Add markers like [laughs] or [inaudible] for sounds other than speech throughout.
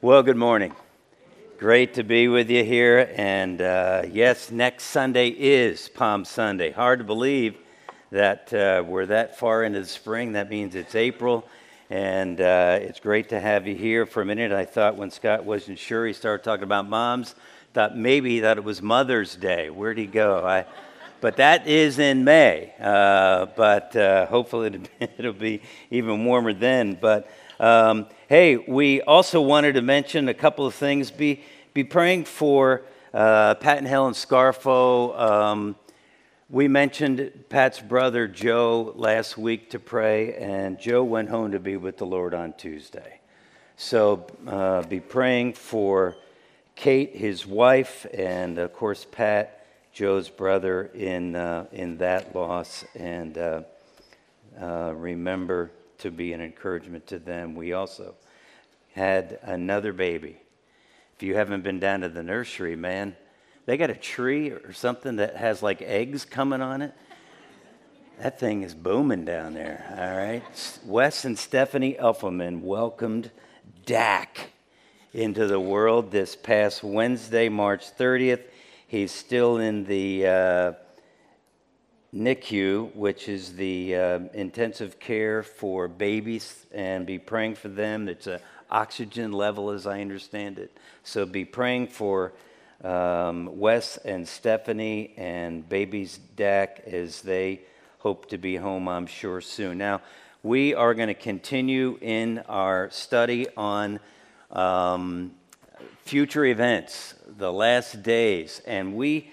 Well, good morning. Great to be with you here. And uh, yes, next Sunday is Palm Sunday. Hard to believe that uh, we're that far into the spring. That means it's April. And uh, it's great to have you here. For a minute, I thought when Scott wasn't sure, he started talking about moms. Thought maybe thought it was Mother's Day. Where'd he go? I, but that is in May. Uh, but uh, hopefully [laughs] it'll be even warmer then. But um, hey, we also wanted to mention a couple of things. Be, be praying for uh, Pat and Helen Scarfo. Um, we mentioned Pat's brother Joe last week to pray, and Joe went home to be with the Lord on Tuesday. So uh, be praying for Kate, his wife, and of course Pat, Joe's brother, in uh, in that loss. And uh, uh remember to be an encouragement to them. We also had another baby. If you haven't been down to the nursery, man, they got a tree or something that has like eggs coming on it. That thing is booming down there, all right? Wes and Stephanie Elfelman welcomed Dak into the world this past Wednesday, March 30th. He's still in the uh, NICU, which is the uh, intensive care for babies, and be praying for them. It's an oxygen level, as I understand it. So be praying for um, Wes and Stephanie and baby's Dak as they hope to be home, I'm sure, soon. Now, we are going to continue in our study on um, future events, the last days, and we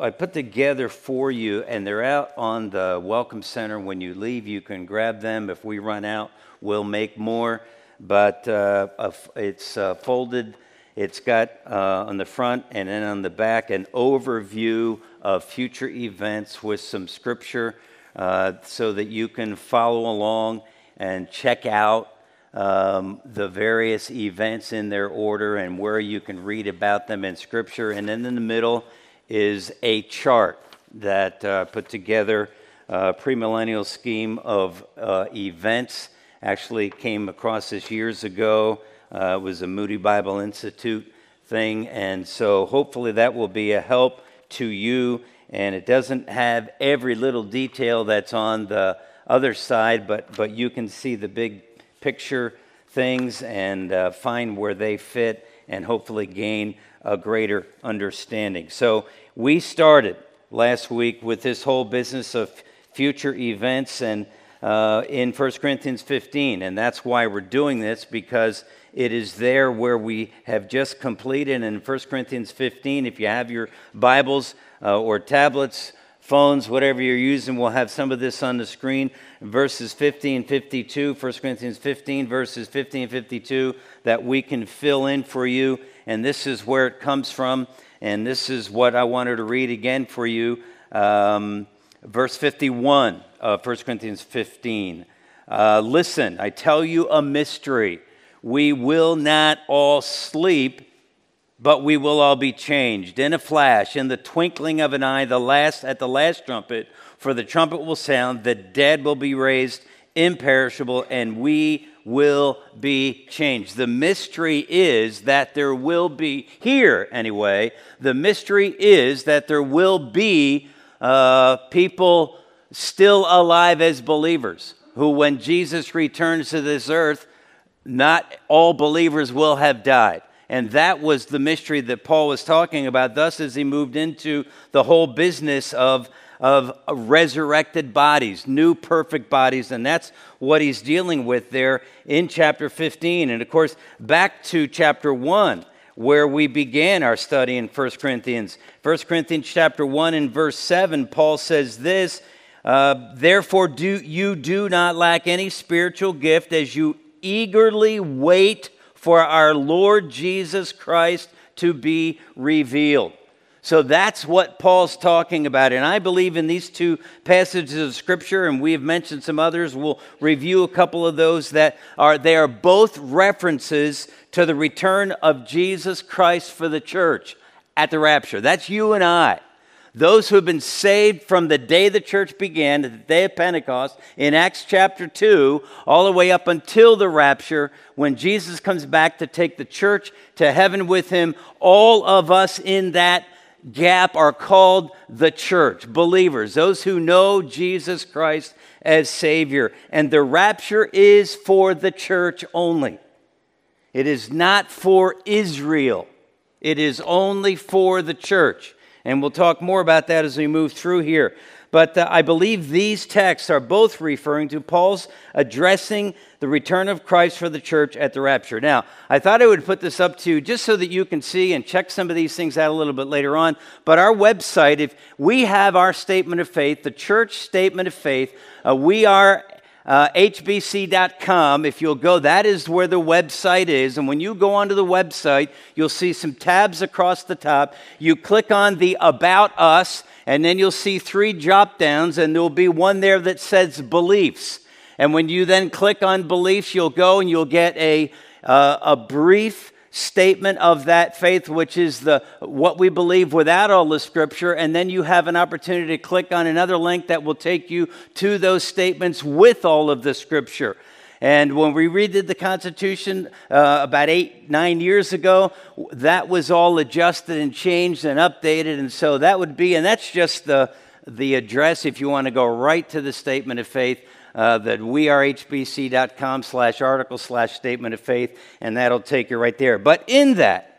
I put together for you, and they're out on the Welcome Center. When you leave, you can grab them. If we run out, we'll make more. But uh, it's uh, folded. It's got uh, on the front and then on the back an overview of future events with some scripture uh, so that you can follow along and check out um, the various events in their order and where you can read about them in scripture. And then in the middle, is a chart that uh, put together a premillennial scheme of uh, events. Actually, came across this years ago. Uh, it was a Moody Bible Institute thing, and so hopefully that will be a help to you. And it doesn't have every little detail that's on the other side, but but you can see the big picture things and uh, find where they fit, and hopefully gain a greater understanding. So we started last week with this whole business of future events and uh, in 1 Corinthians 15, and that's why we're doing this because it is there where we have just completed in 1 Corinthians 15. If you have your Bibles uh, or tablets, phones, whatever you're using, we'll have some of this on the screen. Verses 15, 52, 1 Corinthians 15, verses 15, 52, that we can fill in for you and this is where it comes from. And this is what I wanted to read again for you. Um, verse 51 of 1 Corinthians 15. Uh, Listen, I tell you a mystery. We will not all sleep, but we will all be changed in a flash, in the twinkling of an eye, the last at the last trumpet. For the trumpet will sound, the dead will be raised imperishable, and we will be changed. The mystery is that there will be, here anyway, the mystery is that there will be uh, people still alive as believers who, when Jesus returns to this earth, not all believers will have died. And that was the mystery that Paul was talking about, thus, as he moved into the whole business of of resurrected bodies, new perfect bodies, and that's what he's dealing with there in chapter 15. And of course, back to chapter 1 where we began our study in 1 Corinthians. 1 Corinthians chapter 1 and verse 7, Paul says this, uh, therefore do you do not lack any spiritual gift as you eagerly wait for our Lord Jesus Christ to be revealed. So that's what Paul's talking about. And I believe in these two passages of scripture, and we have mentioned some others. We'll review a couple of those that are, they are both references to the return of Jesus Christ for the church at the rapture. That's you and I. those who have been saved from the day the church began, the day of Pentecost, in Acts chapter 2, all the way up until the rapture, when Jesus comes back to take the church to heaven with him, all of us in that gap are called the church, believers, those who know Jesus Christ as Savior. And the rapture is for the church only, it is not for Israel, it is only for the church. And we'll talk more about that as we move through here. But uh, I believe these texts are both referring to Paul's addressing the return of Christ for the church at the rapture. Now, I thought I would put this up to you just so that you can see and check some of these things out a little bit later on. But our website, if we have our statement of faith, the church statement of faith, uh, we are uh, hbc.com. If you'll go, that is where the website is. And when you go onto the website, you'll see some tabs across the top. You click on the About Us, and then you'll see three drop downs, and there'll be one there that says Beliefs. And when you then click on Beliefs, you'll go and you'll get a, uh, a brief statement of that faith, which is the what we believe without all the scripture, and then you have an opportunity to click on another link that will take you to those statements with all of the scripture. And when we redid the Constitution uh, about eight, nine years ago, that was all adjusted and changed and updated. And so that would be, and that's just the, the address if you want to go right to the statement of faith uh, that wearehbc.com slash article slash statement of faith, and that'll take you right there. But in that,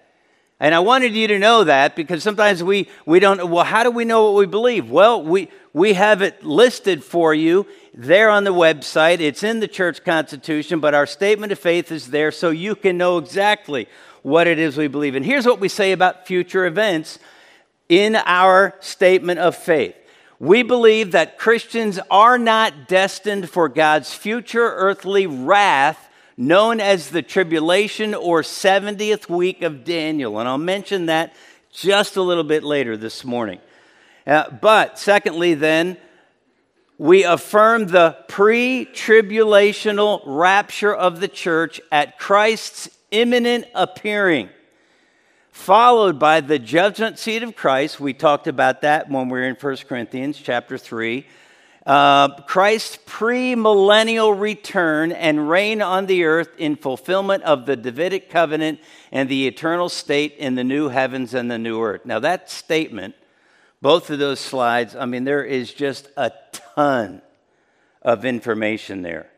and I wanted you to know that because sometimes we, we don't, well, how do we know what we believe? Well, we, we have it listed for you there on the website. It's in the church constitution, but our statement of faith is there so you can know exactly what it is we believe. And here's what we say about future events in our statement of faith. We believe that Christians are not destined for God's future earthly wrath, known as the tribulation or 70th week of Daniel. And I'll mention that just a little bit later this morning. Uh, but, secondly, then, we affirm the pre tribulational rapture of the church at Christ's imminent appearing followed by the judgment seat of Christ. We talked about that when we were in 1 Corinthians chapter 3. Uh, Christ's premillennial return and reign on the earth in fulfillment of the Davidic covenant and the eternal state in the new heavens and the new earth. Now, that statement, both of those slides, I mean, there is just a ton of information there.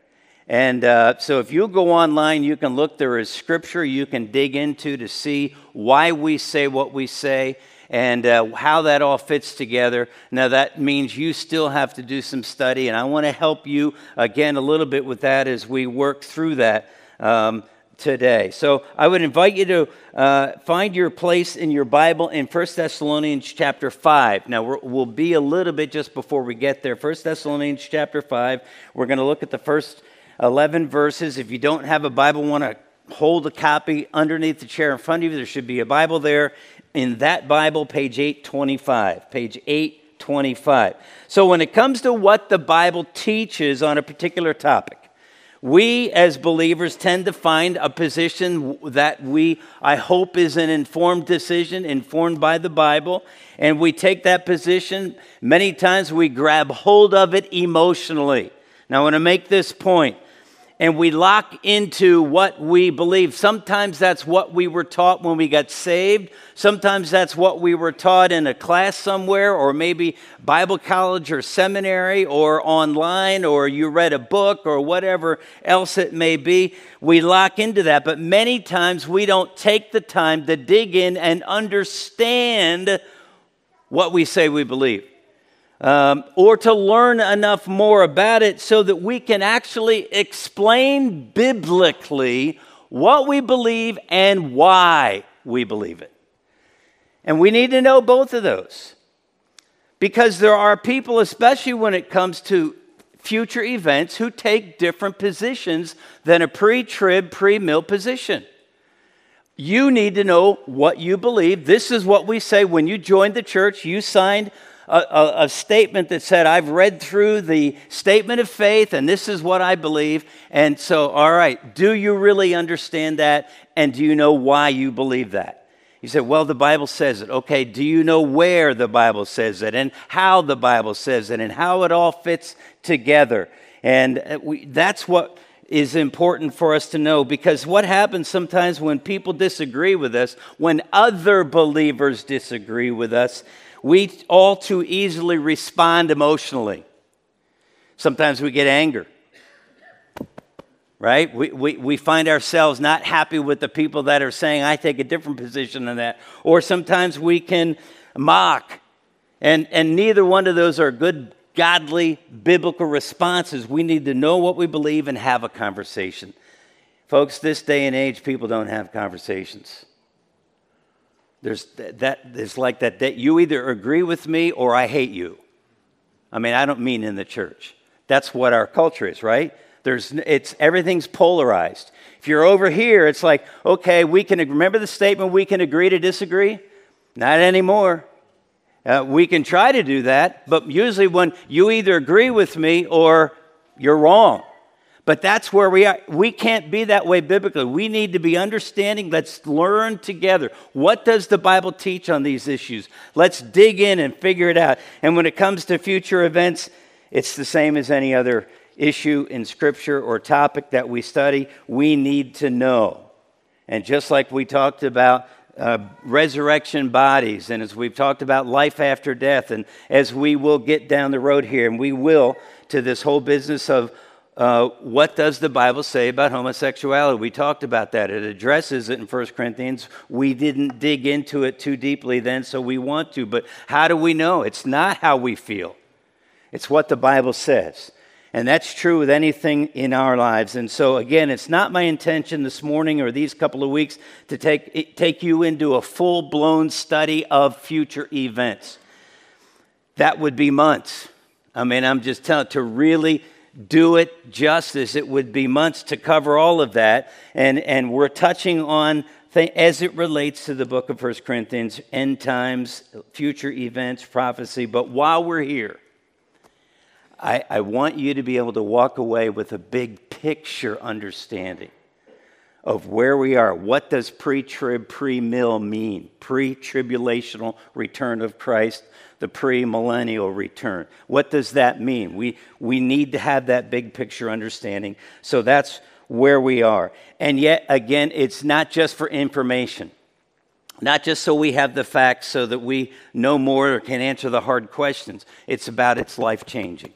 And uh, so if you go online, you can look, there is scripture you can dig into to see why we say what we say and uh, how that all fits together. Now, that means you still have to do some study, and I want to help you again a little bit with that as we work through that. Um, today. So I would invite you to uh, find your place in your Bible in 1 Thessalonians chapter 5. Now we will be a little bit just before we get there. 1 Thessalonians chapter 5. We're going to look at the first 11 verses. If you don't have a Bible, want to hold a copy underneath the chair in front of you, there should be a Bible there. In that Bible, page 825. Page 825. So when it comes to what the Bible teaches on a particular topic, we as believers tend to find a position that we, I hope, is an informed decision, informed by the Bible, and we take that position. Many times we grab hold of it emotionally. Now, I want to make this point and we lock into what we believe. Sometimes that's what we were taught when we got saved. Sometimes that's what we were taught in a class somewhere, or maybe Bible college or seminary, or online, or you read a book, or whatever else it may be. We lock into that. But many times we don't take the time to dig in and understand what we say we believe um, or to learn enough more about it so that we can actually explain biblically what we believe and why we believe it. And we need to know both of those because there are people, especially when it comes to future events, who take different positions than a pre trib, pre mill position. You need to know what you believe. This is what we say when you joined the church, you signed a, a, statement that said, I've read through the statement of faith and this is what I believe. And so, all right, do you really understand that? And do you know why you believe that? You said, well, the Bible says it. Okay, do you know where the Bible says it and how the Bible says it and how it all fits together? And uh, we, that's what is important for us to know because what happens sometimes when people disagree with us, when other believers disagree with us, we all too easily respond emotionally. Sometimes we get anger right? We, we, we find ourselves not happy with the people that are saying, I take a different position than that. Or sometimes we can mock. And, and neither one of those are good, godly, biblical responses. We need to know what we believe and have a conversation. Folks, this day and age, people don't have conversations. There's that, it's like that, that you either agree with me or I hate you. I mean, I don't mean in the church. That's what our culture is, right? There's, it's, everything's polarized. If you're over here, it's like, okay, we can remember the statement, we can agree to disagree? Not anymore. Uh, we can try to do that, but usually when you either agree with me or you're wrong. But that's where we are. We can't be that way biblically. We need to be understanding. Let's learn together. What does the Bible teach on these issues? Let's dig in and figure it out. And when it comes to future events, it's the same as any other issue in Scripture or topic that we study, we need to know. And just like we talked about uh, resurrection bodies, and as we've talked about life after death, and as we will get down the road here, and we will to this whole business of uh, what does the Bible say about homosexuality? We talked about that. It addresses it in 1 Corinthians. We didn't dig into it too deeply then, so we want to. But how do we know? It's not how we feel, it's what the Bible says. And that's true with anything in our lives. And so, again, it's not my intention this morning or these couple of weeks to take, take you into a full blown study of future events. That would be months. I mean, I'm just telling to really do it justice, it would be months to cover all of that. And, and we're touching on th- as it relates to the book of First Corinthians, end times, future events, prophecy. But while we're here, I, I want you to be able to walk away with a big picture understanding of where we are. What does pre trib, pre mill mean? Pre tribulational return of Christ, the pre millennial return. What does that mean? We, we need to have that big picture understanding. So that's where we are. And yet, again, it's not just for information. Not just so we have the facts so that we know more or can answer the hard questions. It's about its life changing.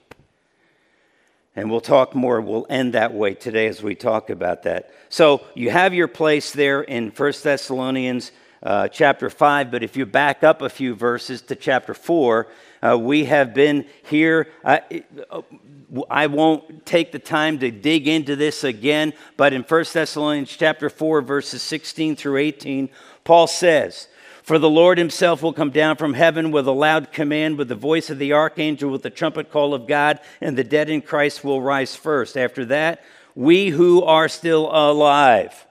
And we'll talk more, we'll end that way today as we talk about that. So you have your place there in 1 Thessalonians uh, chapter 5, but if you back up a few verses to chapter 4, uh, we have been here. I won't take the time to dig into this again, but in 1 Thessalonians chapter 4, verses 16 through 18, Paul says, for the Lord himself will come down from heaven with a loud command, with the voice of the archangel, with the trumpet call of God, and the dead in Christ will rise first. After that, we who are still alive.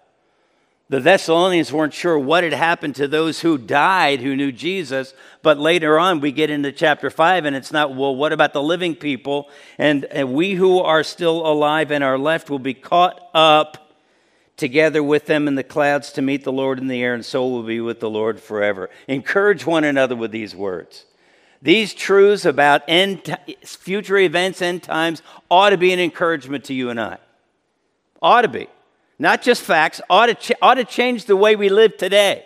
The Thessalonians weren't sure what had happened to those who died who knew Jesus, but later on we get into chapter 5 and it's not, well, what about the living people? And, and we who are still alive and are left will be caught up together with them in the clouds to meet the Lord in the air, and so will be with the Lord forever. Encourage one another with these words. These truths about end, future events, end times, ought to be an encouragement to you and I. Ought to be. Not just facts, ought to, ch- ought to change the way we live today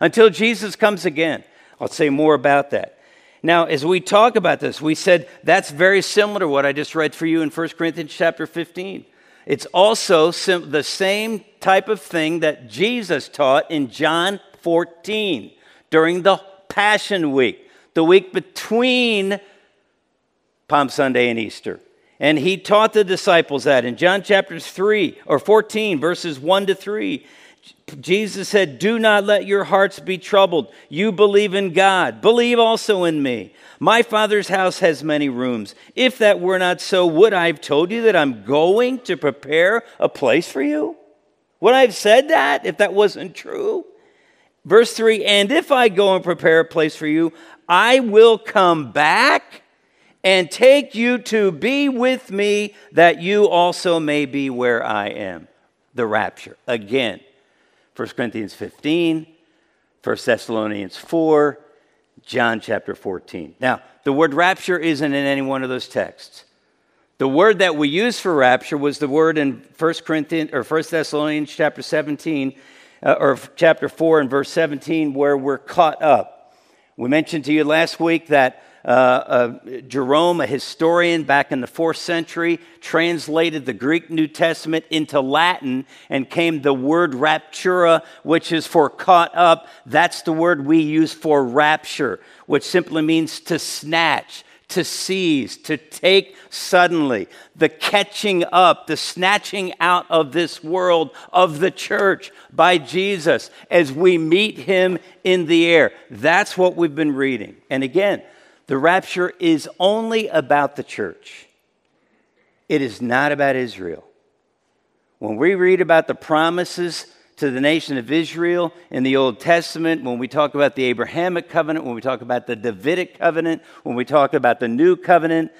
until Jesus comes again. I'll say more about that. Now, as we talk about this, we said that's very similar to what I just read for you in 1 Corinthians chapter 15. It's also the same type of thing that Jesus taught in John 14 during the Passion Week, the week between Palm Sunday and Easter. And he taught the disciples that in John chapter 3 or 14, verses 1 to 3. Jesus said, Do not let your hearts be troubled. You believe in God, believe also in me. My Father's house has many rooms. If that were not so, would I have told you that I'm going to prepare a place for you? Would I have said that if that wasn't true? Verse 3 And if I go and prepare a place for you, I will come back and take you to be with me, that you also may be where I am. The rapture. Again, 1 Corinthians 15, 1 Thessalonians 4, John chapter 14. Now, the word rapture isn't in any one of those texts. The word that we use for rapture was the word in 1 Corinthians or 1 Thessalonians chapter 17 uh, or chapter 4 and verse 17 where we're caught up. We mentioned to you last week that uh, uh, Jerome, a historian back in the fourth century, translated the Greek New Testament into Latin and came the word raptura, which is for caught up. That's the word we use for rapture, which simply means to snatch, to seize, to take suddenly, the catching up, the snatching out of this world of the church by Jesus as we meet him in the air. That's what we've been reading. And again, the rapture is only about the church, it is not about Israel. When we read about the promises to the nation of Israel in the Old Testament, when we talk about the Abrahamic covenant, when we talk about the Davidic covenant, when we talk about the new covenant,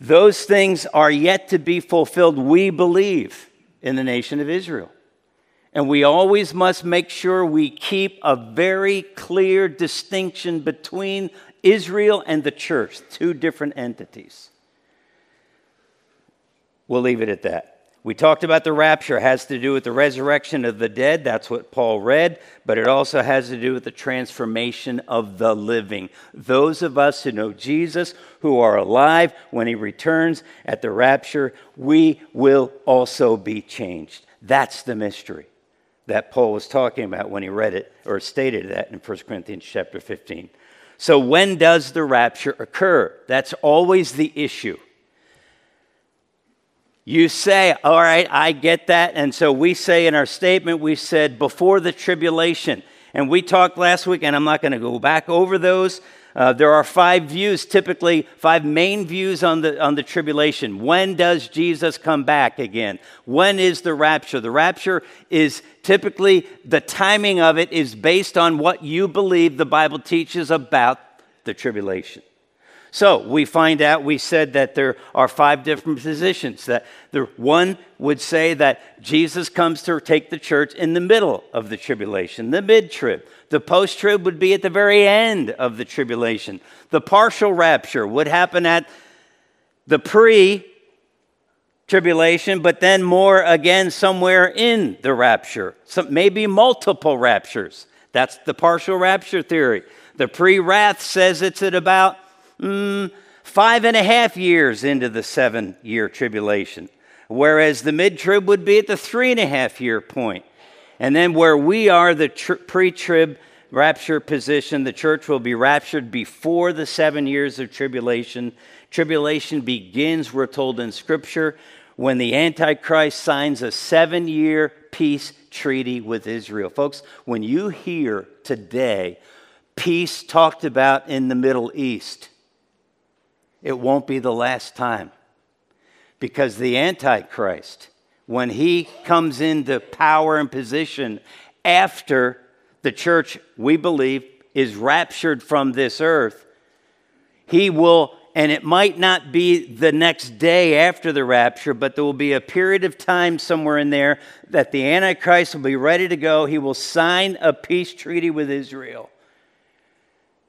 those things are yet to be fulfilled, we believe, in the nation of Israel. And we always must make sure we keep a very clear distinction between Israel and the church, two different entities. We'll leave it at that. We talked about the rapture it has to do with the resurrection of the dead. That's what Paul read, but it also has to do with the transformation of the living. Those of us who know Jesus, who are alive when he returns at the rapture, we will also be changed. That's the mystery that Paul was talking about when he read it or stated that in 1 Corinthians chapter 15. So, when does the rapture occur? That's always the issue. You say, All right, I get that. And so we say in our statement, we said before the tribulation. And we talked last week, and I'm not going to go back over those. Uh, there are five views, typically five main views on the, on the tribulation. When does Jesus come back again? When is the rapture? The rapture is typically, the timing of it is based on what you believe the Bible teaches about the tribulation. So we find out, we said that there are five different positions. That the one would say that Jesus comes to take the church in the middle of the tribulation, the mid trib. The post trib would be at the very end of the tribulation. The partial rapture would happen at the pre tribulation, but then more again somewhere in the rapture. Some, maybe multiple raptures. That's the partial rapture theory. The pre wrath says it's at about mm, five and a half years into the seven year tribulation, whereas the mid trib would be at the three and a half year point. And then where we are, the pre trib rapture position, the church will be raptured before the seven years of tribulation. Tribulation begins, we're told in Scripture, when the Antichrist signs a seven year peace treaty with Israel. Folks, when you hear today peace talked about in the Middle East, it won't be the last time. Because the Antichrist, when he comes into power and position after the church, we believe, is raptured from this earth, he will, and it might not be the next day after the rapture, but there will be a period of time somewhere in there that the Antichrist will be ready to go. He will sign a peace treaty with Israel.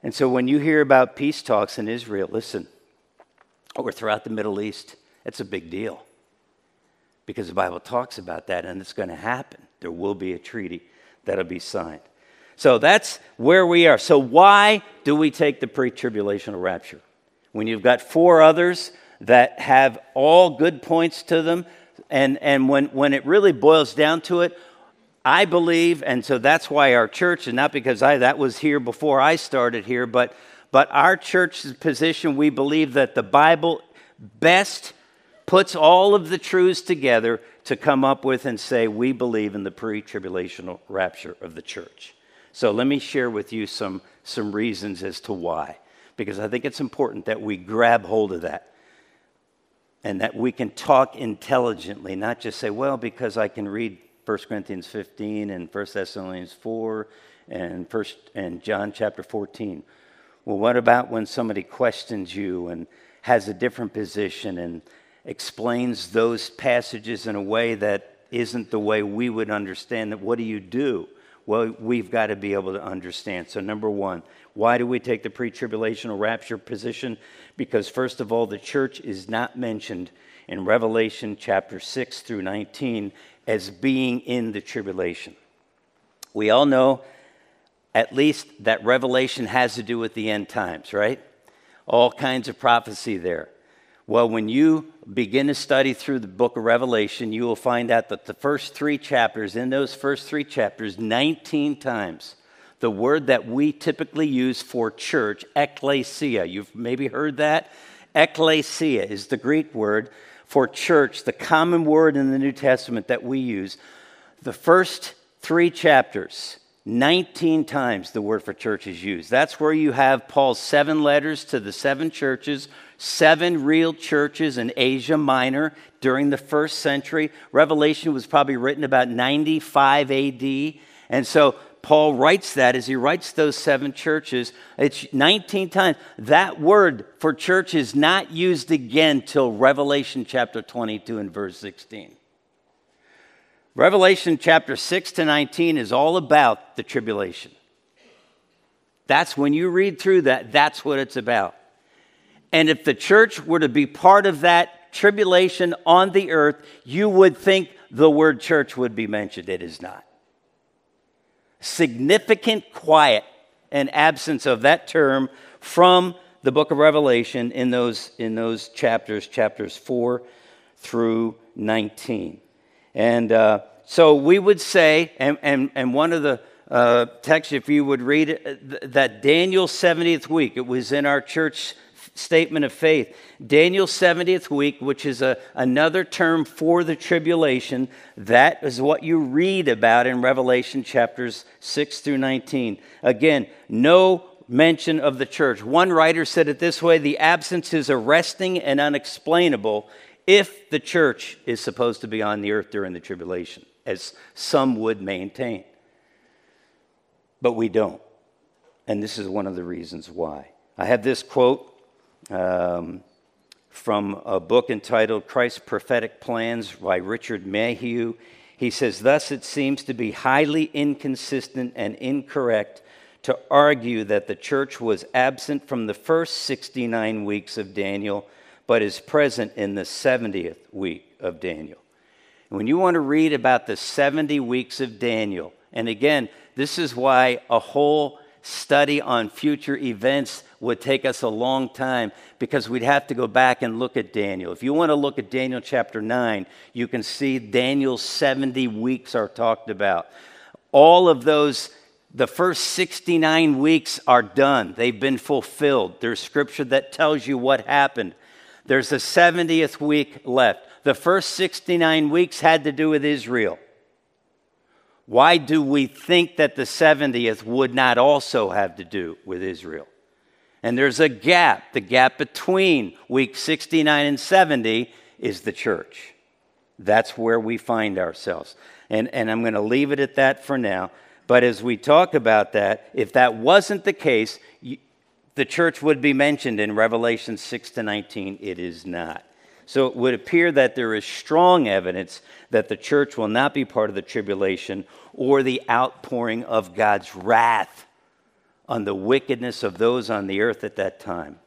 And so when you hear about peace talks in Israel, listen, or throughout the Middle East, it's a big deal because the Bible talks about that and it's going to happen. There will be a treaty that'll be signed. So that's where we are. So, why do we take the pre tribulational rapture? When you've got four others that have all good points to them, and, and when, when it really boils down to it, I believe, and so that's why our church, and not because I that was here before I started here, but but our church's position, we believe that the Bible best puts all of the truths together to come up with and say, we believe in the pre tribulational rapture of the church. So let me share with you some, some reasons as to why, because I think it's important that we grab hold of that and that we can talk intelligently, not just say, well, because I can read 1 Corinthians 15 and 1 Thessalonians 4 and, first, and John chapter 14. Well, what about when somebody questions you and has a different position and explains those passages in a way that isn't the way we would understand it? What do you do? Well, we've got to be able to understand. So, number one, why do we take the pre tribulational rapture position? Because, first of all, the church is not mentioned in Revelation chapter 6 through 19 as being in the tribulation. We all know at least that Revelation has to do with the end times, right? All kinds of prophecy there. Well, when you begin to study through the book of Revelation, you will find out that the first three chapters, in those first three chapters, 19 times, the word that we typically use for church, ecclesia, you've maybe heard that? Ecclesia is the Greek word for church, the common word in the New Testament that we use. The first three chapters, 19 times the word for church is used. That's where you have Paul's seven letters to the seven churches seven real churches in Asia Minor during the first century. Revelation was probably written about 95 AD. And so Paul writes that as he writes those seven churches. It's 19 times. That word for church is not used again till Revelation chapter 22 and verse 16. Revelation chapter 6 to 19 is all about the tribulation. That's when you read through that, that's what it's about. And if the church were to be part of that tribulation on the earth, you would think the word church would be mentioned. It is not. Significant quiet and absence of that term from the book of Revelation in those, in those chapters, chapters 4 through 19. And uh, so we would say, and, and, and one of the uh, texts, if you would read it, that Daniel's 70th week, it was in our church statement of faith. Daniel's 70th week, which is a, another term for the tribulation, that is what you read about in Revelation chapters 6 through 19. Again, no mention of the church. One writer said it this way the absence is arresting and unexplainable if the church is supposed to be on the earth during the tribulation, as some would maintain. But we don't. And this is one of the reasons why. I have this quote um, from a book entitled Christ's Prophetic Plans by Richard Mayhue. He says, Thus it seems to be highly inconsistent and incorrect to argue that the church was absent from the first 69 weeks of Daniel, but is present in the 70th week of Daniel. when you want to read about the 70 weeks of Daniel, and again, this is why a whole study on future events would take us a long time because we'd have to go back and look at Daniel. If you want to look at Daniel chapter 9, you can see Daniel's 70 weeks are talked about. All of those, the first 69 weeks are done, they've been fulfilled. There's scripture that tells you what happened. There's a 70th week left. The first 69 weeks had to do with Israel. Why do we think that the 70th would not also have to do with Israel? And there's a gap. The gap between week 69 and 70 is the church. That's where we find ourselves. And, and I'm going to leave it at that for now. But as we talk about that, if that wasn't the case, you, the church would be mentioned in Revelation 6 to 19. It is not. So it would appear that there is strong evidence that the church will not be part of the tribulation or the outpouring of God's wrath on the wickedness of those on the earth at that time.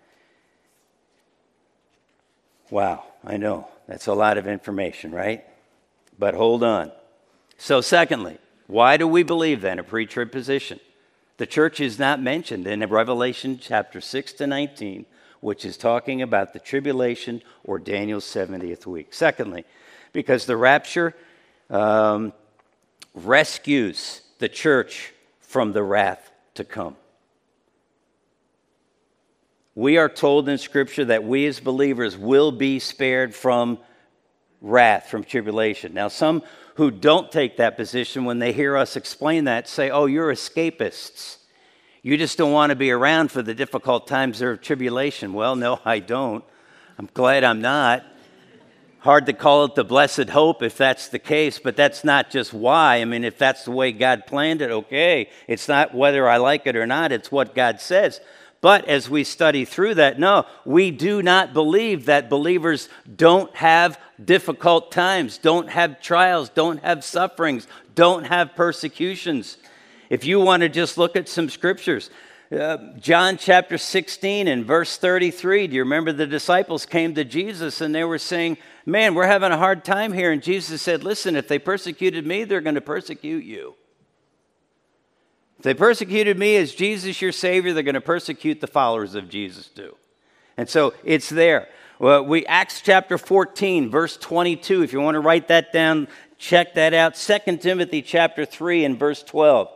Wow, I know. That's a lot of information, right? But hold on. So, secondly, why do we believe then a pre trib position? The church is not mentioned in Revelation chapter 6 to 19 which is talking about the tribulation or Daniel's 70th week. Secondly, because the rapture um, rescues the church from the wrath to come. We are told in Scripture that we as believers will be spared from wrath, from tribulation. Now, some who don't take that position, when they hear us explain that, say, oh, you're escapists. You just don't want to be around for the difficult times of tribulation. Well, no, I don't. I'm glad I'm not. Hard to call it the blessed hope if that's the case, but that's not just why. I mean, if that's the way God planned it, okay. It's not whether I like it or not, it's what God says. But as we study through that, no, we do not believe that believers don't have difficult times, don't have trials, don't have sufferings, don't have persecutions. If you want to just look at some scriptures, uh, John chapter 16 and verse 33, do you remember the disciples came to Jesus and they were saying, Man, we're having a hard time here. And Jesus said, Listen, if they persecuted me, they're going to persecute you. If they persecuted me as Jesus your Savior, they're going to persecute the followers of Jesus too. And so it's there. Well, we Acts chapter 14, verse 22. If you want to write that down, check that out. 2 Timothy chapter 3 and verse 12.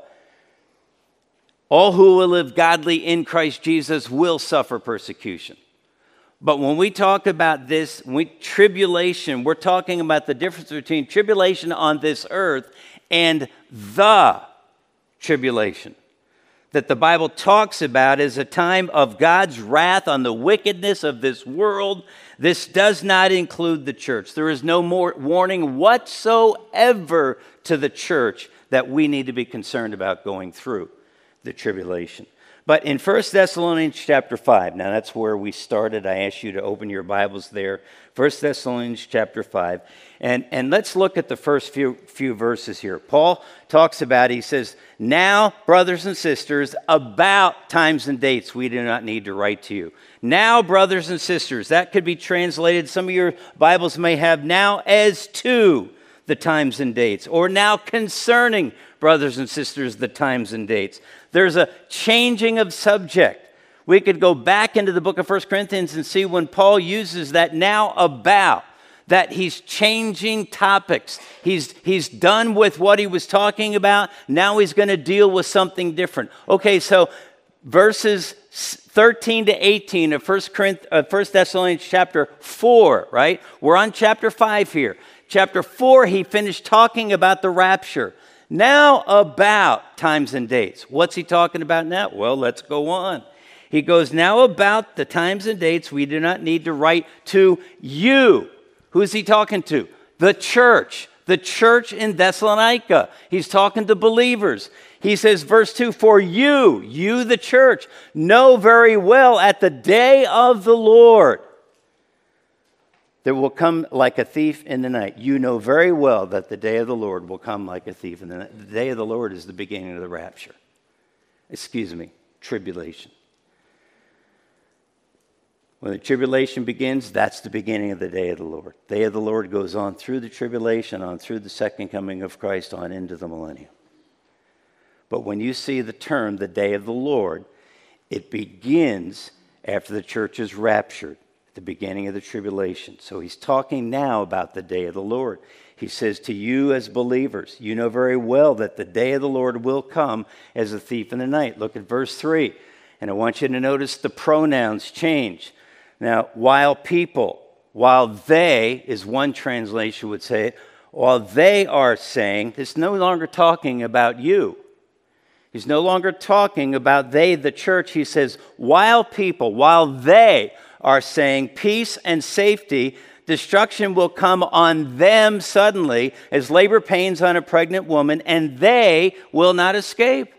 All who will live godly in Christ Jesus will suffer persecution. But when we talk about this, we, tribulation, we're talking about the difference between tribulation on this earth and the tribulation that the Bible talks about is a time of God's wrath on the wickedness of this world. This does not include the church. There is no more warning whatsoever to the church that we need to be concerned about going through the tribulation. But in 1 Thessalonians chapter 5, now that's where we started. I asked you to open your Bibles there. 1 Thessalonians chapter 5. And, and let's look at the first few, few verses here. Paul talks about, he says, Now, brothers and sisters, about times and dates we do not need to write to you. Now, brothers and sisters, that could be translated, some of your Bibles may have now as to the times and dates, or now concerning, brothers and sisters, the times and dates. There's a changing of subject. We could go back into the book of 1 Corinthians and see when Paul uses that now about that he's changing topics. He's, he's done with what he was talking about. Now he's going to deal with something different. Okay, so verses 13 to 18 of 1, Corinth, uh, 1 Thessalonians chapter 4, right? We're on chapter 5 here. Chapter 4, he finished talking about the rapture. Now, about times and dates. What's he talking about now? Well, let's go on. He goes, Now about the times and dates, we do not need to write to you Who's he talking to? The church, the church in Thessalonica. He's talking to believers. He says, verse 2 For you, you the church, know very well at the day of the Lord that will come like a thief in the night. You know very well that the day of the Lord will come like a thief in the night. The day of the Lord is the beginning of the rapture. Excuse me, tribulation. When the tribulation begins, that's the beginning of the day of the Lord. The day of the Lord goes on through the tribulation, on through the second coming of Christ, on into the millennium. But when you see the term, the day of the Lord, it begins after the church is raptured, the beginning of the tribulation. So he's talking now about the day of the Lord. He says to you as believers, you know very well that the day of the Lord will come as a thief in the night. Look at verse 3. And I want you to notice the pronouns change. Now, while people, while they, is one translation would say it, while they are saying, it's no longer talking about you. He's no longer talking about they, the church. He says, while people, while they are saying peace and safety, destruction will come on them suddenly as labor pains on a pregnant woman, and they will not escape.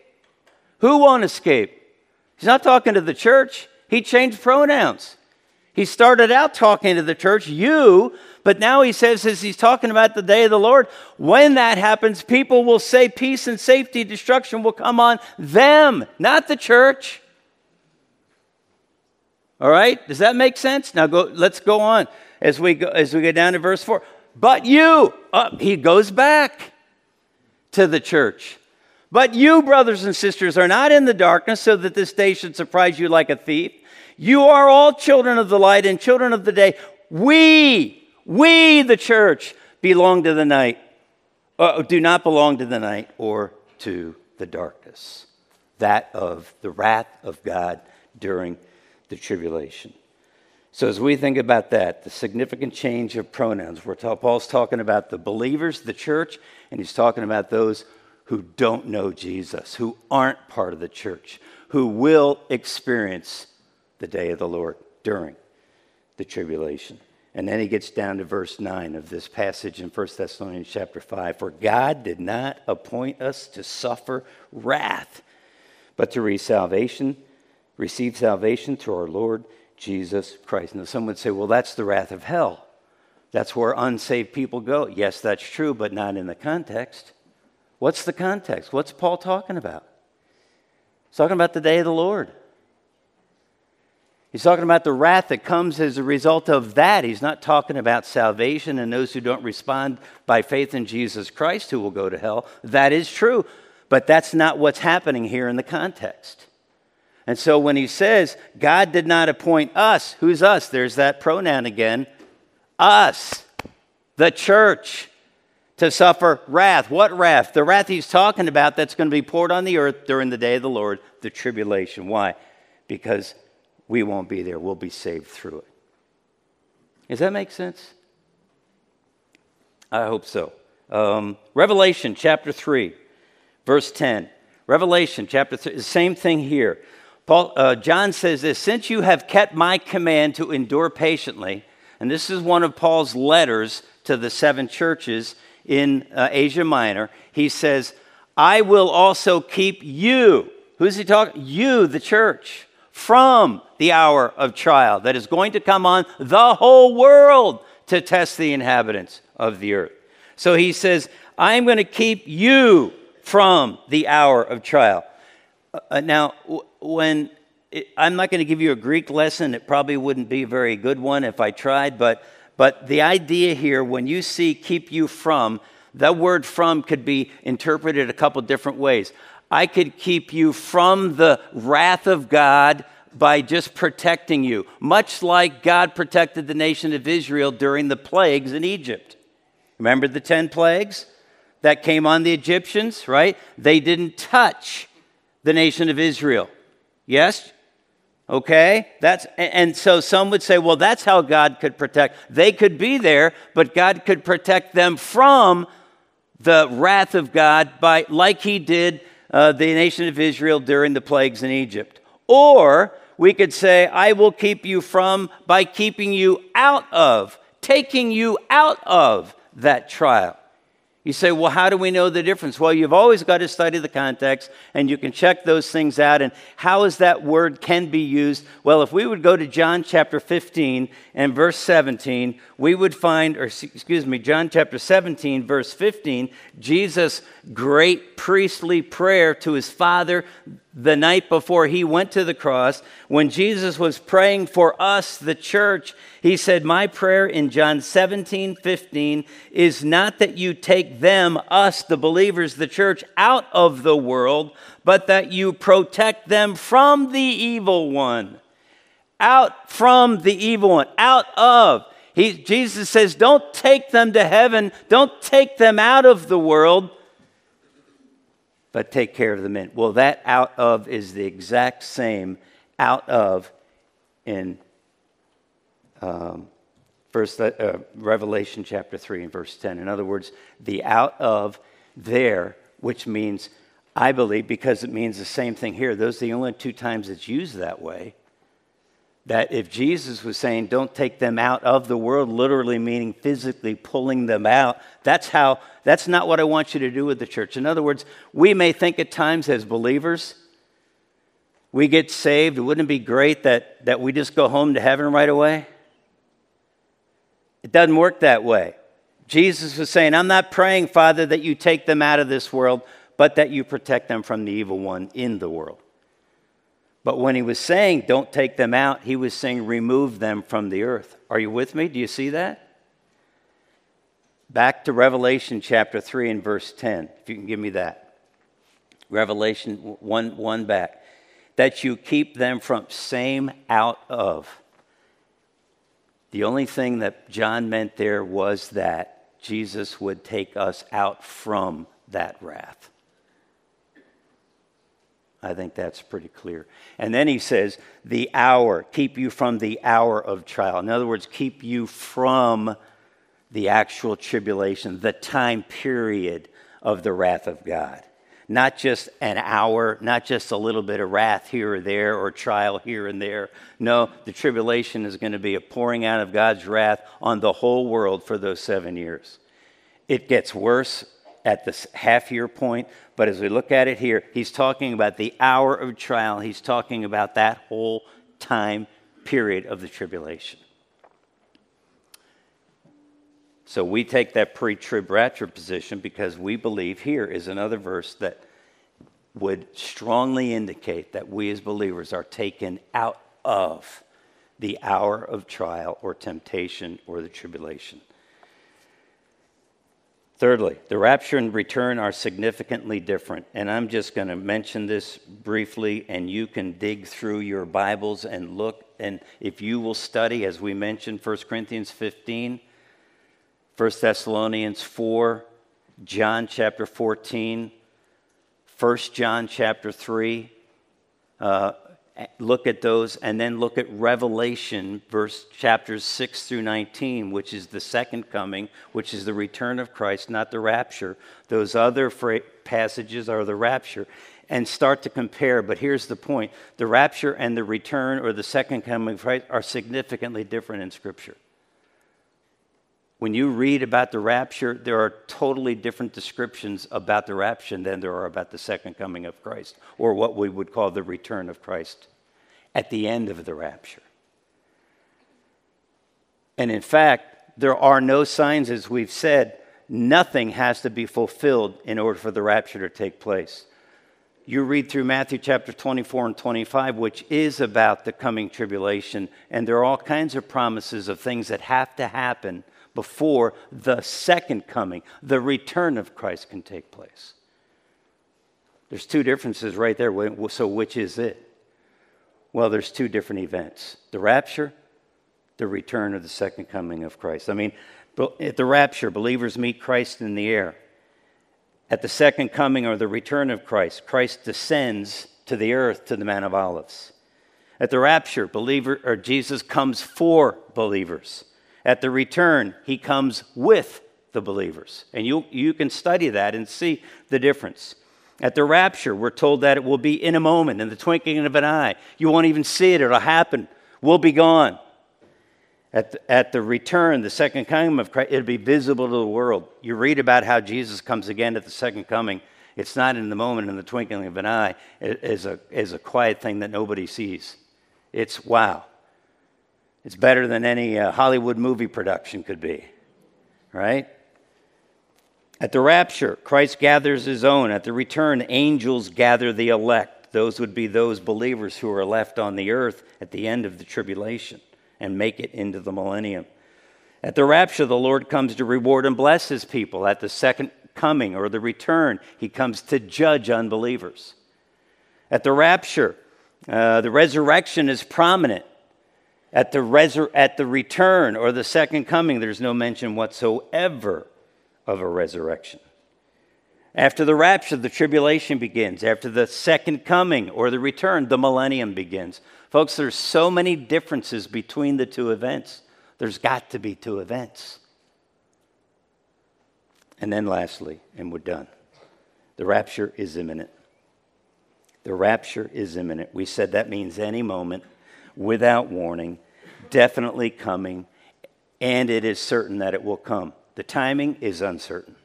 Who won't escape? He's not talking to the church. He changed pronouns. He started out talking to the church, you, but now he says, as he's talking about the day of the Lord, when that happens, people will say peace and safety, destruction will come on them, not the church. All right? Does that make sense? Now go, let's go on as we go, as we go down to verse 4. But you, uh, he goes back to the church. But you, brothers and sisters, are not in the darkness so that this day should surprise you like a thief. You are all children of the light and children of the day. We, we, the church, belong to the night, uh, do not belong to the night or to the darkness, that of the wrath of God during the tribulation. So, as we think about that, the significant change of pronouns, we're Paul's talking about the believers, the church, and he's talking about those who don't know Jesus, who aren't part of the church, who will experience the day of the Lord during the tribulation. And then he gets down to verse 9 of this passage in 1 Thessalonians chapter 5. For God did not appoint us to suffer wrath, but to receive salvation, receive salvation through our Lord Jesus Christ. Now, some would say, well, that's the wrath of hell. That's where unsaved people go. Yes, that's true, but not in the context. What's the context? What's Paul talking about? He's talking about the day of the Lord. He's talking about the wrath that comes as a result of that. He's not talking about salvation and those who don't respond by faith in Jesus Christ who will go to hell. That is true, but that's not what's happening here in the context. And so when he says, God did not appoint us, who's us? There's that pronoun again. Us, the church, to suffer wrath. What wrath? The wrath he's talking about that's going to be poured on the earth during the day of the Lord, the tribulation. Why? Because we won't be there. We'll be saved through it. Does that make sense? I hope so. Um, Revelation chapter 3, verse 10. Revelation chapter 3, the same thing here. Paul, uh, John says this Since you have kept my command to endure patiently, and this is one of Paul's letters to the seven churches in uh, Asia Minor, he says, I will also keep you. Who's he talking? You, the church from the hour of trial that is going to come on the whole world to test the inhabitants of the earth. So he says, I'm going to keep you from the hour of trial. Uh, now, when it, I'm not going to give you a Greek lesson, it probably wouldn't be a very good one if I tried, but, but the idea here, when you see keep you from, that word from could be interpreted a couple different ways. I could keep you from the wrath of God by just protecting you, much like God protected the nation of Israel during the plagues in Egypt. Remember the 10 plagues that came on the Egyptians, right? They didn't touch the nation of Israel. Yes? Okay? That's and so some would say, well, that's how God could protect. They could be there, but God could protect them from the wrath of God by like he did uh, the nation of Israel during the plagues in Egypt. Or we could say, I will keep you from by keeping you out of, taking you out of that trial. You say, well, how do we know the difference? Well, you've always got to study the context and you can check those things out. And how is that word can be used? Well, if we would go to John chapter 15 and verse 17, we would find, or excuse me, John chapter 17, verse 15, Jesus' great priestly prayer to his Father the night before he went to the cross. When Jesus was praying for us, the church, he said, My prayer in John 17, 15 is not that you take them, us, the believers, the church, out of the world, but that you protect them from the evil one. Out from the evil one, out of. He, Jesus says, Don't take them to heaven, don't take them out of the world, but take care of the men. Well, that out of is the exact same out of in um, verse, uh, Revelation chapter 3 and verse 10. In other words, the out of there, which means, I believe, because it means the same thing here, those are the only two times it's used that way. That if Jesus was saying, don't take them out of the world, literally meaning physically pulling them out, that's how, that's not what I want you to do with the church. In other words, we may think at times as believers, we get saved. Wouldn't it be great that, that we just go home to heaven right away? It doesn't work that way. Jesus was saying, I'm not praying, Father, that you take them out of this world, but that you protect them from the evil one in the world. But when he was saying, don't take them out, he was saying, remove them from the earth. Are you with me? Do you see that? Back to Revelation chapter 3 and verse 10, if you can give me that. Revelation 1, 1 back. That you keep them from same out of. The only thing that John meant there was that Jesus would take us out from that wrath. I think that's pretty clear. And then he says, the hour, keep you from the hour of trial. In other words, keep you from the actual tribulation, the time period of the wrath of God not just an hour, not just a little bit of wrath here or there or trial here and there. No, the tribulation is going to be a pouring out of God's wrath on the whole world for those seven years. It gets worse at this half year point, but as we look at it here, he's talking about the hour of trial. He's talking about that whole time period of the tribulation. So we take that pre trib rapture position because we believe here is another verse that would strongly indicate that we as believers are taken out of the hour of trial or temptation or the tribulation. Thirdly, the rapture and return are significantly different. And I'm just going to mention this briefly, and you can dig through your Bibles and look. And if you will study, as we mentioned, 1 Corinthians 15, 1 Thessalonians 4, John chapter 14, 1 John chapter 3, uh, look at those and then look at revelation verse chapters 6 through 19 which is the second coming which is the return of christ not the rapture. Those other fra- passages are the rapture. And start to compare but here's the point. The rapture and the return or the second coming of christ are significantly different in scripture when you read about the rapture, there are totally different descriptions about the rapture than there are about the second coming of Christ, or what we would call the return of Christ at the end of the rapture. And in fact, there are no signs, as we've said, nothing has to be fulfilled in order for the rapture to take place. You read through Matthew chapter 24 and 25, which is about the coming tribulation, and there are all kinds of promises of things that have to happen before the second coming, the return of Christ can take place. There's two differences right there. So, which is it? Well, there's two different events the rapture, the return of the second coming of Christ. I mean, at the rapture, believers meet Christ in the air. At the second coming or the return of Christ, Christ descends to the earth to the Mount of Olives. At the rapture, believer or Jesus comes for believers. At the return, he comes with the believers. And you, you can study that and see the difference. At the rapture, we're told that it will be in a moment, in the twinkling of an eye. You won't even see it, it'll happen. We'll be gone. At the, at the return, the second coming of Christ, it'll be visible to the world. You read about how Jesus comes again at the second coming. It's not in the moment, in the twinkling of an eye. It is a, is a quiet thing that nobody sees. It's wow. It's better than any uh, Hollywood movie production could be, right? At the rapture, Christ gathers his own. At the return, angels gather the elect. Those would be those believers who are left on the earth at the end of the tribulation and make it into the millennium. At the rapture, the Lord comes to reward and bless his people. At the second coming or the return, he comes to judge unbelievers. At the rapture, uh, the resurrection is prominent. At the, resur- at the return or the second coming, there's no mention whatsoever of a resurrection. After the rapture, the tribulation begins. After the second coming or the return, the millennium begins. Folks, there's so many differences between the two events. There's got to be two events. And then, lastly, and we're done, the rapture is imminent. The rapture is imminent. We said that means any moment without warning, definitely coming, and it is certain that it will come. The timing is uncertain.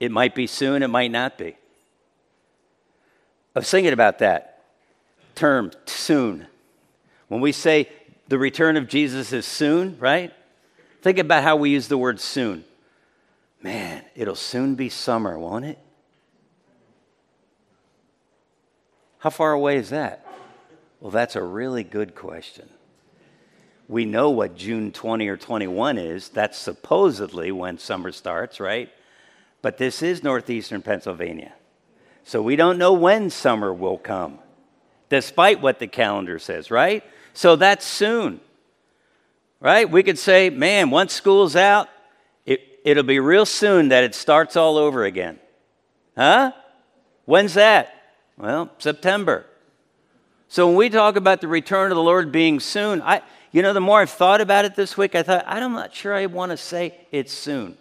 It might be soon, it might not be. I was thinking about that term, soon. When we say the return of Jesus is soon, right? Think about how we use the word soon. Man, it'll soon be summer, won't it? How far away is that? Well, that's a really good question. We know what June 20 or 21 is. That's supposedly when summer starts, right? But this is northeastern Pennsylvania. So we don't know when summer will come, despite what the calendar says, right? So that's soon, right? We could say, man, once school's out, it, it'll be real soon that it starts all over again. Huh? When's that? Well, September. So when we talk about the return of the Lord being soon, I, you know, the more I've thought about it this week, I thought, I'm not sure I want to say it's soon.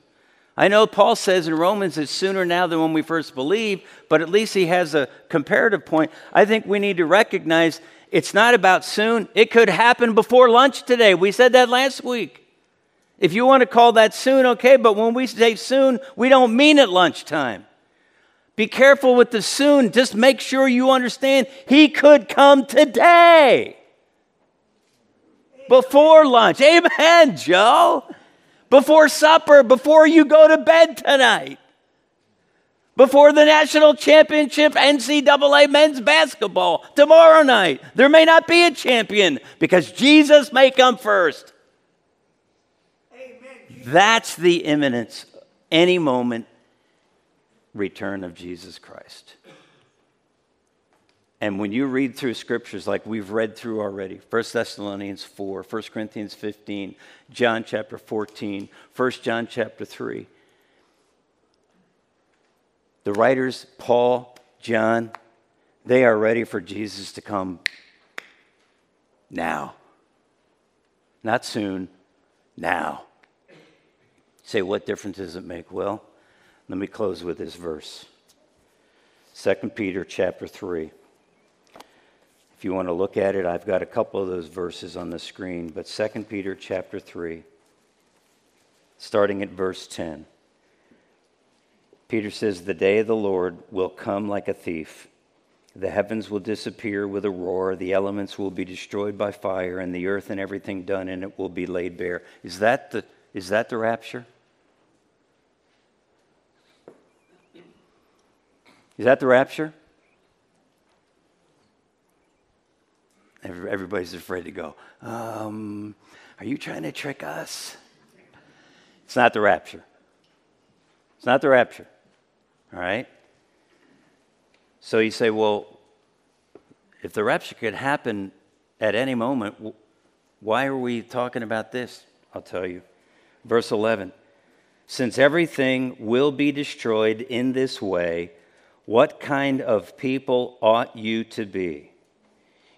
I know Paul says in Romans it's sooner now than when we first believed, but at least he has a comparative point. I think we need to recognize it's not about soon. It could happen before lunch today. We said that last week. If you want to call that soon, okay, but when we say soon, we don't mean at lunchtime. Be careful with the soon. Just make sure you understand he could come today. Before lunch. Amen, Joe. Before supper, before you go to bed tonight. Before the national championship NCAA men's basketball tomorrow night. There may not be a champion because Jesus may come first. Amen. That's the imminence, any moment, return of Jesus Christ. And when you read through scriptures like we've read through already 1 Thessalonians 4, 1 Corinthians 15, John chapter 14, 1 John chapter 3, the writers, Paul, John, they are ready for Jesus to come now. Not soon, now. Say, what difference does it make? Well, let me close with this verse. 2 Peter chapter 3. If you want to look at it, I've got a couple of those verses on the screen, but 2 Peter chapter 3, starting at verse 10. Peter says, The day of the Lord will come like a thief. The heavens will disappear with a roar, the elements will be destroyed by fire, and the earth and everything done in it will be laid bare. Is that the, is that the rapture? Is that the rapture? Everybody's afraid to go. Um, are you trying to trick us? It's not the rapture. It's not the rapture. All right? So you say, well, if the rapture could happen at any moment, why are we talking about this? I'll tell you. Verse 11 Since everything will be destroyed in this way, what kind of people ought you to be?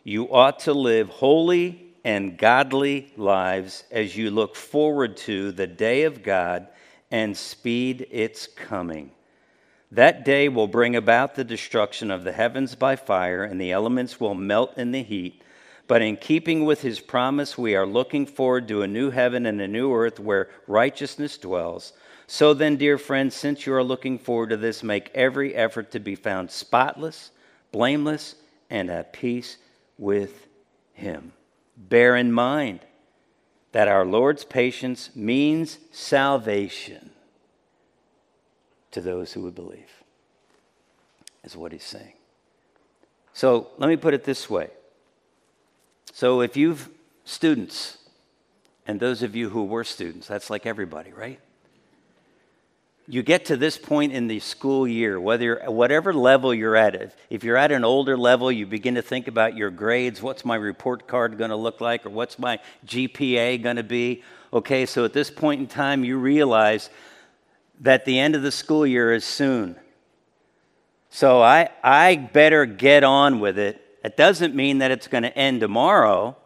You ought to live holy and godly lives as you look forward to the day of God and speed its coming. That day will bring about the destruction of the heavens by fire, and the elements will melt in the heat. But in keeping with his promise, we are looking forward to a new heaven and a new earth where righteousness dwells. So then, dear friends, since you are looking forward to this, make every effort to be found spotless, blameless, and at peace with him. Bear in mind that our Lord's patience means salvation to those who would believe, is what he's saying. So let me put it this way. So if you've students, and those of you who were students, that's like everybody, right? You get to this point in the school year, whether whatever level you're at, if, if you're at an older level, you begin to think about your grades. What's my report card going to look like, or what's my GPA going to be? Okay, so at this point in time, you realize that the end of the school year is soon. So I, I better get on with it. It doesn't mean that it's going to end tomorrow.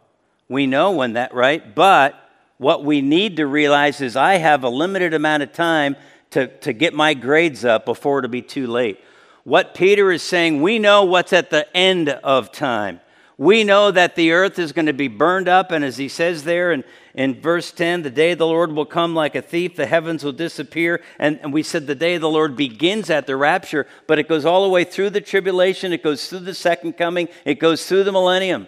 We know when that, right? But what we need to realize is I have a limited amount of time to, to get my grades up before it'll be too late. What Peter is saying, we know what's at the end of time. We know that the earth is going to be burned up, and as he says there in, in verse 10, the day of the Lord will come like a thief, the heavens will disappear. And, and we said the day of the Lord begins at the rapture, but it goes all the way through the tribulation, it goes through the second coming, it goes through the millennium.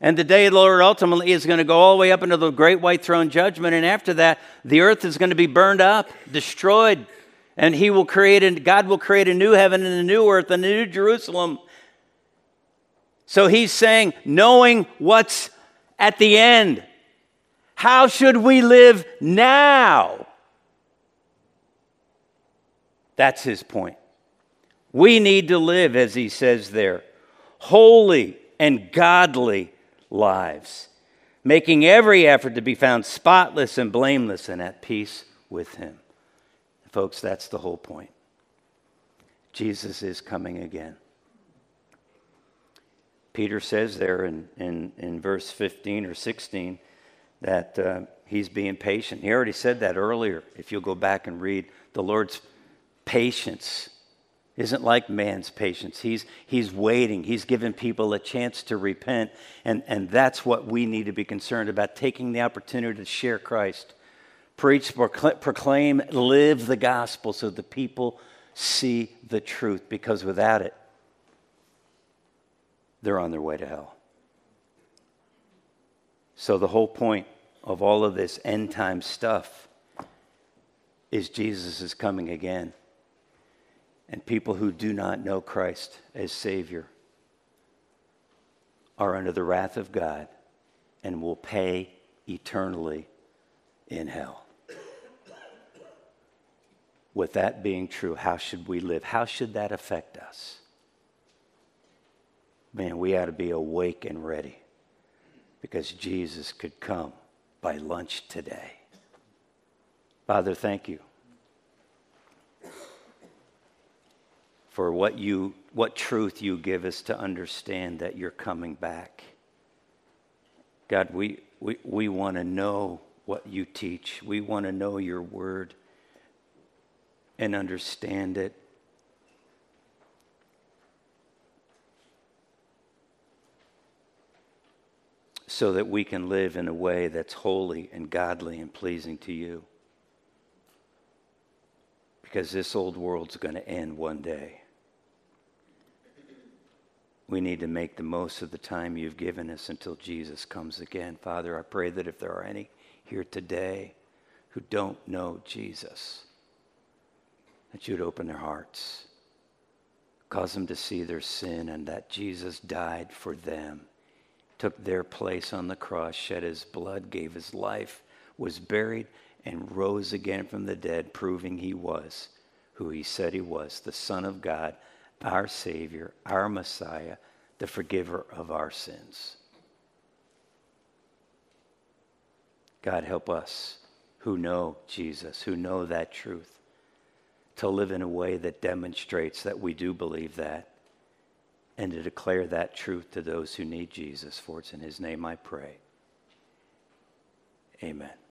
And the day of the Lord ultimately is going to go all the way up into the great white throne judgment. And after that, the earth is going to be burned up, destroyed. And he will create, and God will create a new heaven and a new earth and a new Jerusalem. So he's saying, knowing what's at the end, how should we live now? That's his point. We need to live, as he says there, holy and godly lives, making every effort to be found spotless and blameless and at peace with Him. Folks, that's the whole point. Jesus is coming again. Peter says there in, in, in verse 15 or 16 that uh, he's being patient. He already said that earlier. If you'll go back and read the Lord's patience isn't like man's patience. He's, he's waiting. He's given people a chance to repent. And, and that's what we need to be concerned about taking the opportunity to share Christ. Preach, proclaim, live the gospel so the people see the truth, because without it, they're on their way to hell. So, the whole point of all of this end time stuff is Jesus is coming again. And people who do not know Christ as Savior are under the wrath of God and will pay eternally in hell. With that being true, how should we live? How should that affect us? Man, we ought to be awake and ready because Jesus could come by lunch today. Father, thank you for what you what truth you give us to understand that you're coming back. God, we we, we want to know what you teach. We want to know your word and understand it. So that we can live in a way that's holy and godly and pleasing to you. Because this old world's going to end one day. We need to make the most of the time you've given us until Jesus comes again. Father, I pray that if there are any here today who don't know Jesus, that you'd open their hearts, cause them to see their sin and that Jesus died for them, took their place on the cross, shed his blood, gave his life, was buried, and rose again from the dead, proving he was who he said he was the Son of God, our Savior, our Messiah, the forgiver of our sins. God, help us who know Jesus, who know that truth, to live in a way that demonstrates that we do believe that and to declare that truth to those who need Jesus. For it's in his name I pray. Amen.